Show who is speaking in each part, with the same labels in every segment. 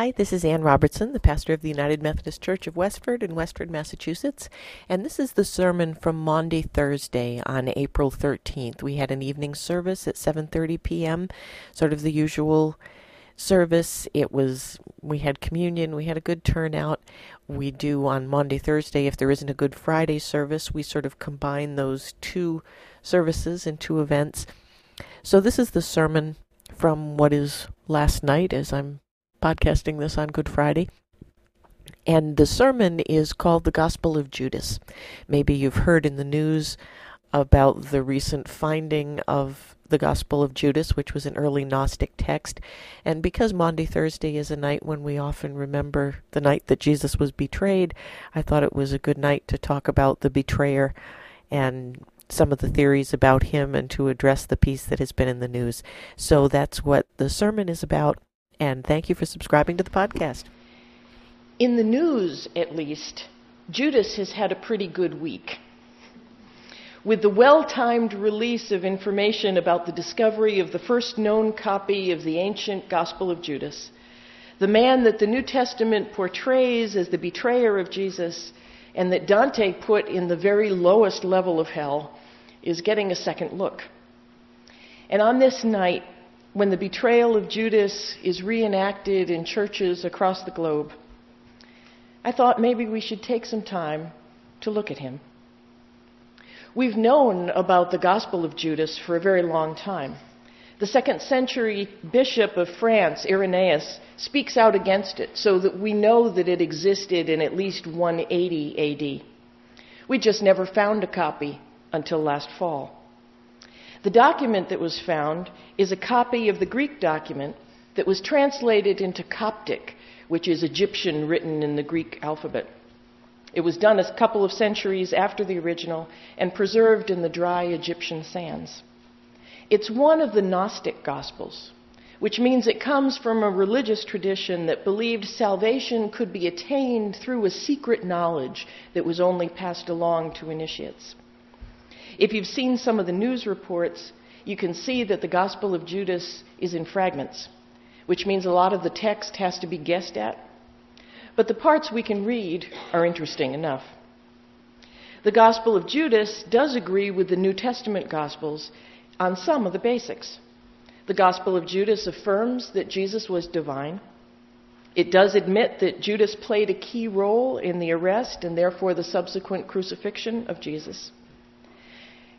Speaker 1: Hi, this is Ann Robertson, the pastor of the United Methodist Church of Westford in Westford, Massachusetts, and this is the sermon from Maundy Thursday on April 13th. We had an evening service at 7:30 p.m., sort of the usual service. It was we had communion, we had a good turnout. We do on Maundy Thursday if there isn't a Good Friday service, we sort of combine those two services in two events. So this is the sermon from what is last night as I'm podcasting this on Good Friday. And the sermon is called The Gospel of Judas. Maybe you've heard in the news about the recent finding of the Gospel of Judas, which was an early Gnostic text. And because Maundy Thursday is a night when we often remember the night that Jesus was betrayed, I thought it was a good night to talk about the betrayer and some of the theories about him and to address the piece that has been in the news. So that's what the sermon is about. And thank you for subscribing to the podcast.
Speaker 2: In the news, at least, Judas has had a pretty good week. With the well timed release of information about the discovery of the first known copy of the ancient Gospel of Judas, the man that the New Testament portrays as the betrayer of Jesus and that Dante put in the very lowest level of hell is getting a second look. And on this night, when the betrayal of Judas is reenacted in churches across the globe, I thought maybe we should take some time to look at him. We've known about the Gospel of Judas for a very long time. The second century bishop of France, Irenaeus, speaks out against it so that we know that it existed in at least 180 AD. We just never found a copy until last fall. The document that was found is a copy of the Greek document that was translated into Coptic, which is Egyptian written in the Greek alphabet. It was done a couple of centuries after the original and preserved in the dry Egyptian sands. It's one of the Gnostic Gospels, which means it comes from a religious tradition that believed salvation could be attained through a secret knowledge that was only passed along to initiates. If you've seen some of the news reports, you can see that the Gospel of Judas is in fragments, which means a lot of the text has to be guessed at but the parts we can read are interesting enough. The Gospel of Judas does agree with the New Testament Gospels on some of the basics. The Gospel of Judas affirms that Jesus was divine. It does admit that Judas played a key role in the arrest and therefore the subsequent crucifixion of Jesus.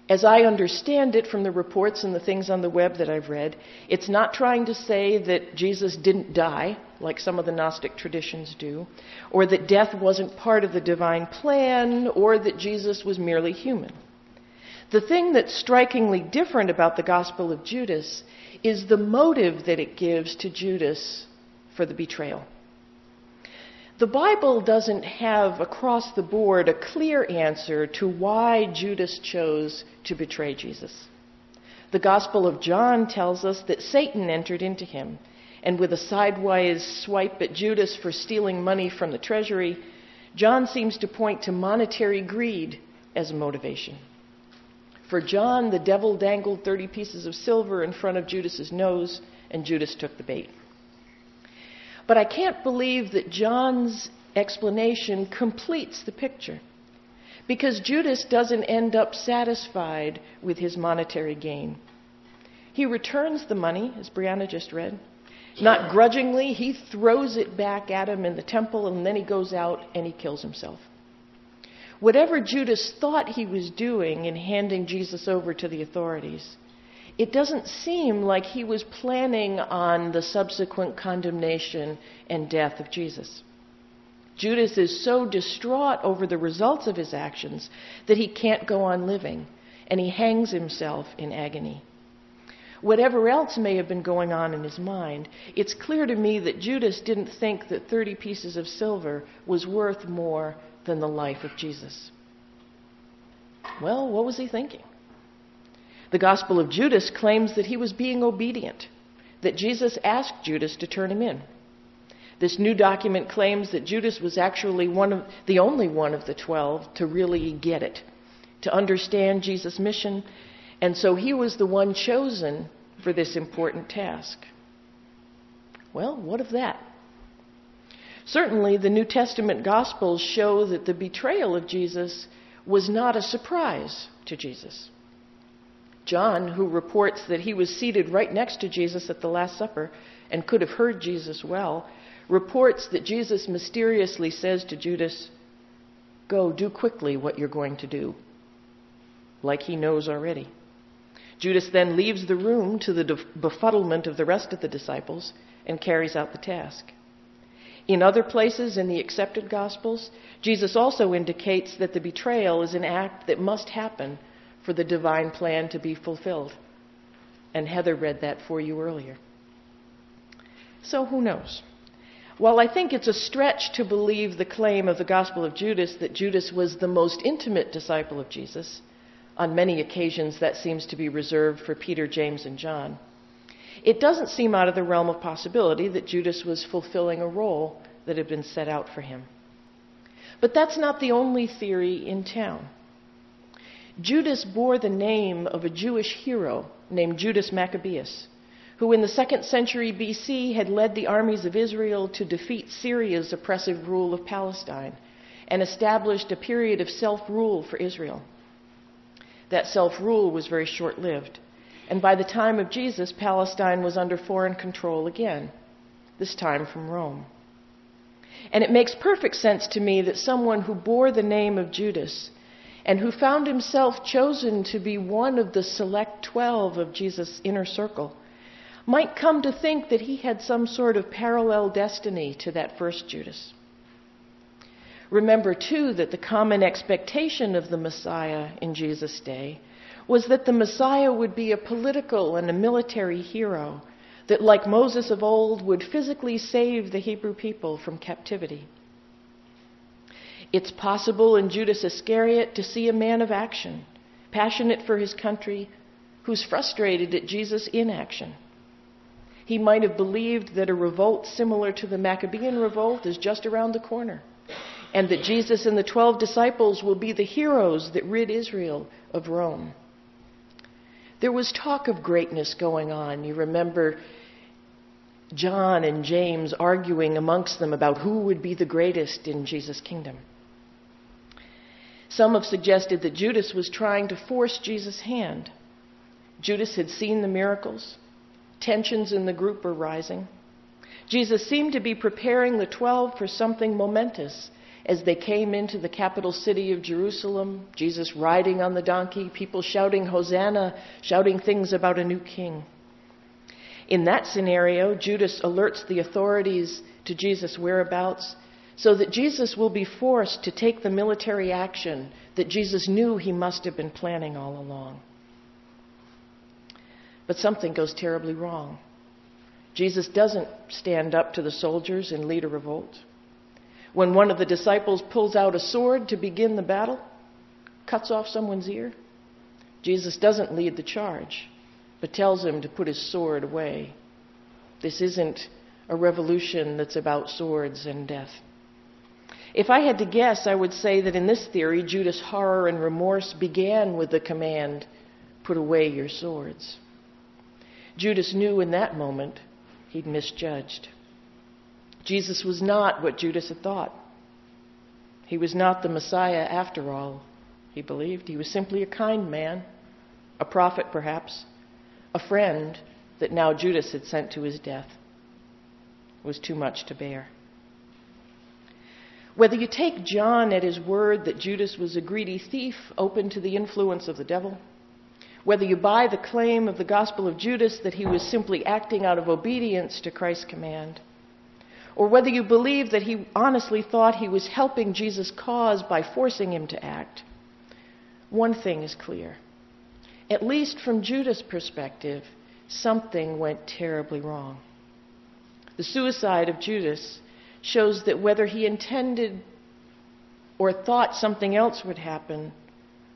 Speaker 2: As I understand it from the reports and the things on the web that I've read, it's not trying to say that Jesus didn't die, like some of the Gnostic traditions do, or that death wasn't part of the divine plan, or that Jesus was merely human. The thing that's strikingly different about the Gospel of Judas is the motive that it gives to Judas for the betrayal. The Bible doesn't have across the board a clear answer to why Judas chose to betray Jesus. The Gospel of John tells us that Satan entered into him, and with a sidewise swipe at Judas for stealing money from the treasury, John seems to point to monetary greed as a motivation. For John, the devil dangled 30 pieces of silver in front of Judas's nose, and Judas took the bait. But I can't believe that John's explanation completes the picture. Because Judas doesn't end up satisfied with his monetary gain. He returns the money, as Brianna just read. Not grudgingly, he throws it back at him in the temple and then he goes out and he kills himself. Whatever Judas thought he was doing in handing Jesus over to the authorities, it doesn't seem like he was planning on the subsequent condemnation and death of Jesus. Judas is so distraught over the results of his actions that he can't go on living, and he hangs himself in agony. Whatever else may have been going on in his mind, it's clear to me that Judas didn't think that 30 pieces of silver was worth more than the life of Jesus. Well, what was he thinking? The Gospel of Judas claims that he was being obedient, that Jesus asked Judas to turn him in. This new document claims that Judas was actually one of the only one of the 12 to really get it, to understand Jesus' mission, and so he was the one chosen for this important task. Well, what of that? Certainly, the New Testament Gospels show that the betrayal of Jesus was not a surprise to Jesus. John, who reports that he was seated right next to Jesus at the Last Supper and could have heard Jesus well, reports that Jesus mysteriously says to Judas, Go, do quickly what you're going to do, like he knows already. Judas then leaves the room to the befuddlement of the rest of the disciples and carries out the task. In other places in the accepted Gospels, Jesus also indicates that the betrayal is an act that must happen for the divine plan to be fulfilled. And Heather read that for you earlier. So who knows? While I think it's a stretch to believe the claim of the Gospel of Judas that Judas was the most intimate disciple of Jesus, on many occasions that seems to be reserved for Peter, James, and John. It doesn't seem out of the realm of possibility that Judas was fulfilling a role that had been set out for him. But that's not the only theory in town. Judas bore the name of a Jewish hero named Judas Maccabeus who in the second century BC had led the armies of Israel to defeat Syria's oppressive rule of Palestine and established a period of self rule for Israel. That self rule was very short lived, and by the time of Jesus, Palestine was under foreign control again, this time from Rome. And it makes perfect sense to me that someone who bore the name of Judas and who found himself chosen to be one of the select twelve of Jesus' inner circle might come to think that he had some sort of parallel destiny to that first Judas. Remember, too, that the common expectation of the Messiah in Jesus' day was that the Messiah would be a political and a military hero, that, like Moses of old, would physically save the Hebrew people from captivity. It's possible in Judas Iscariot to see a man of action, passionate for his country, who's frustrated at Jesus' inaction. He might have believed that a revolt similar to the Maccabean revolt is just around the corner, and that Jesus and the 12 disciples will be the heroes that rid Israel of Rome. There was talk of greatness going on. You remember John and James arguing amongst them about who would be the greatest in Jesus' kingdom. Some have suggested that Judas was trying to force Jesus' hand. Judas had seen the miracles. Tensions in the group were rising. Jesus seemed to be preparing the twelve for something momentous as they came into the capital city of Jerusalem, Jesus riding on the donkey, people shouting Hosanna, shouting things about a new king. In that scenario, Judas alerts the authorities to Jesus' whereabouts so that Jesus will be forced to take the military action that Jesus knew he must have been planning all along. But something goes terribly wrong. Jesus doesn't stand up to the soldiers and lead a revolt. When one of the disciples pulls out a sword to begin the battle, cuts off someone's ear, Jesus doesn't lead the charge, but tells him to put his sword away. This isn't a revolution that's about swords and death. If I had to guess, I would say that in this theory, Judas' horror and remorse began with the command, Put away your swords. Judas knew in that moment he'd misjudged. Jesus was not what Judas had thought. He was not the Messiah after all, he believed. He was simply a kind man, a prophet perhaps, a friend that now Judas had sent to his death. It was too much to bear. Whether you take John at his word that Judas was a greedy thief open to the influence of the devil, whether you buy the claim of the Gospel of Judas that he was simply acting out of obedience to Christ's command, or whether you believe that he honestly thought he was helping Jesus' cause by forcing him to act, one thing is clear. At least from Judas' perspective, something went terribly wrong. The suicide of Judas shows that whether he intended or thought something else would happen,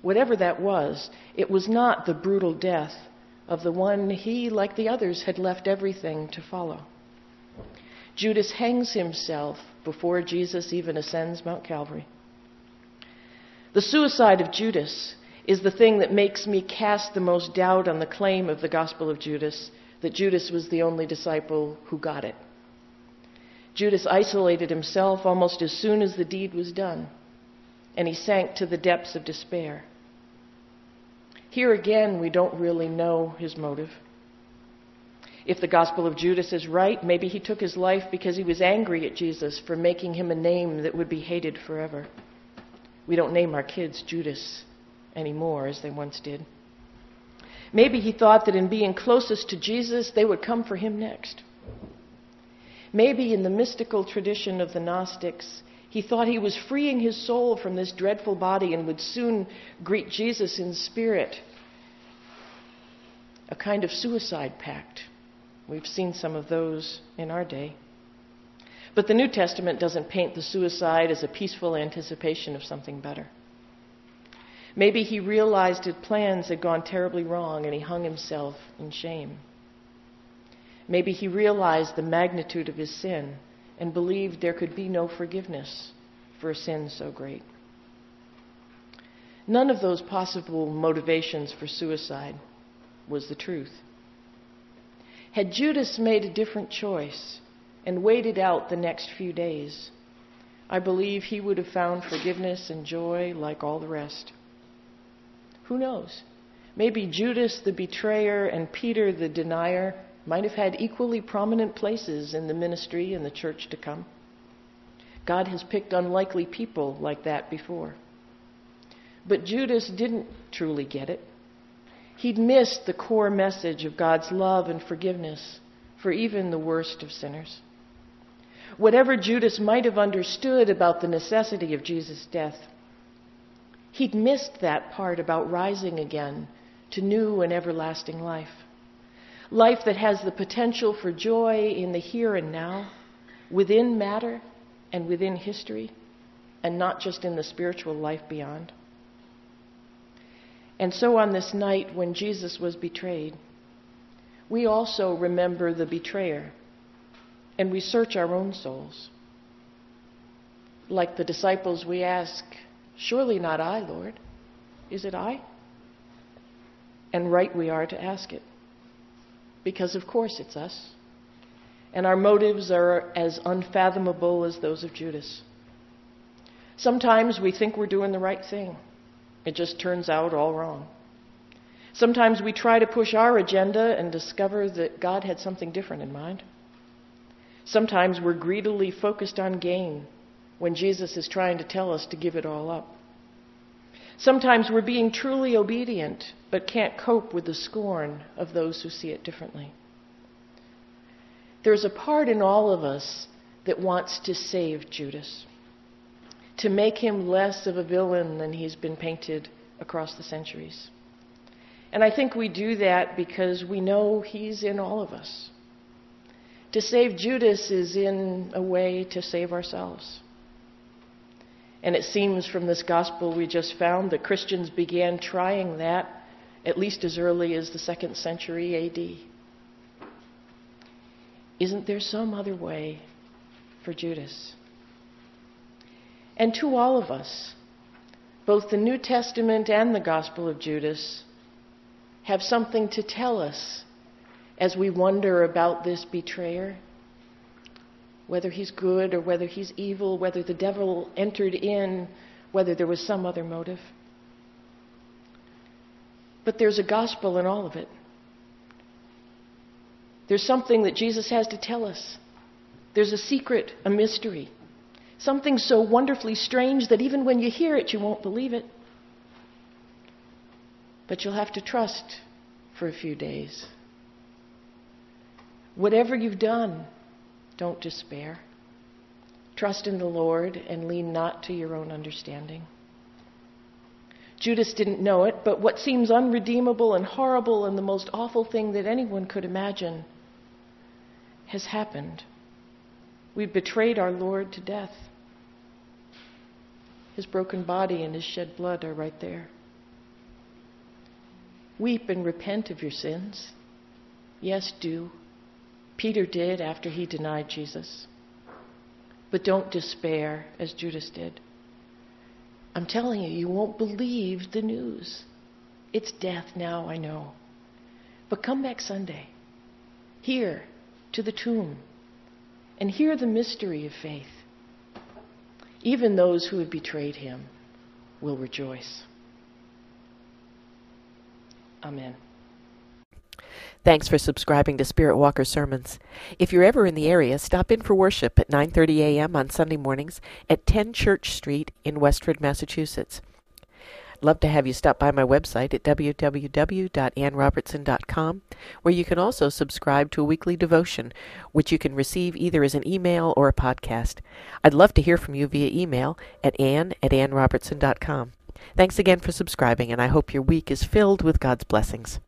Speaker 2: whatever that was, it was not the brutal death of the one he, like the others, had left everything to follow. Judas hangs himself before Jesus even ascends Mount Calvary. The suicide of Judas is the thing that makes me cast the most doubt on the claim of the Gospel of Judas that Judas was the only disciple who got it. Judas isolated himself almost as soon as the deed was done, and he sank to the depths of despair. Here again, we don't really know his motive. If the Gospel of Judas is right, maybe he took his life because he was angry at Jesus for making him a name that would be hated forever. We don't name our kids Judas anymore as they once did. Maybe he thought that in being closest to Jesus, they would come for him next. Maybe in the mystical tradition of the Gnostics, he thought he was freeing his soul from this dreadful body and would soon greet Jesus in spirit. A kind of suicide pact. We've seen some of those in our day. But the New Testament doesn't paint the suicide as a peaceful anticipation of something better. Maybe he realized his plans had gone terribly wrong and he hung himself in shame. Maybe he realized the magnitude of his sin and believed there could be no forgiveness for a sin so great. None of those possible motivations for suicide was the truth. Had Judas made a different choice and waited out the next few days, I believe he would have found forgiveness and joy like all the rest. Who knows? Maybe Judas the betrayer and Peter the denier might have had equally prominent places in the ministry and the church to come. God has picked unlikely people like that before. But Judas didn't truly get it. He'd missed the core message of God's love and forgiveness for even the worst of sinners. Whatever Judas might have understood about the necessity of Jesus' death, He'd missed that part about rising again to new and everlasting life. Life that has the potential for joy in the here and now, within matter and within history, and not just in the spiritual life beyond. And so on this night when Jesus was betrayed, we also remember the betrayer and we search our own souls. Like the disciples, we ask, Surely not I, Lord. Is it I? And right we are to ask it. Because, of course, it's us. And our motives are as unfathomable as those of Judas. Sometimes we think we're doing the right thing, it just turns out all wrong. Sometimes we try to push our agenda and discover that God had something different in mind. Sometimes we're greedily focused on gain when Jesus is trying to tell us to give it all up. Sometimes we're being truly obedient, but can't cope with the scorn of those who see it differently. There's a part in all of us that wants to save Judas, to make him less of a villain than he's been painted across the centuries. And I think we do that because we know he's in all of us. To save Judas is, in a way, to save ourselves. And it seems from this gospel we just found that Christians began trying that at least as early as the second century AD. Isn't there some other way for Judas? And to all of us, both the New Testament and the Gospel of Judas have something to tell us as we wonder about this betrayer whether he's good or whether he's evil, whether the devil entered in, whether there was some other motive. But there's a gospel in all of it. There's something that Jesus has to tell us. There's a secret, a mystery, something so wonderfully strange that even when you hear it, you won't believe it. But you'll have to trust for a few days. Whatever you've done, don't despair. Trust in the Lord and lean not to your own understanding. Judas didn't know it, but what seems unredeemable and horrible and the most awful thing that anyone could imagine has happened. We've betrayed our Lord to death. His broken body and his shed blood are right there. Weep and repent of your sins. Yes, do. Peter did after he denied Jesus. But don't despair as Judas did. I'm telling you, you won't believe the news. It's death now, I know. But come back Sunday, here to the tomb, and hear the mystery of faith. Even those who have betrayed him will rejoice. Amen.
Speaker 1: Thanks for subscribing to Spirit Walker Sermons. If you're ever in the area, stop in for worship at 9:30 a.m. on Sunday mornings at 10 Church Street in Westford, Massachusetts. Love to have you stop by my website at www.annrobertson.com, where you can also subscribe to a weekly devotion, which you can receive either as an email or a podcast. I'd love to hear from you via email at ann at annrobertson.com. Thanks again for subscribing, and I hope your week is filled with God's blessings.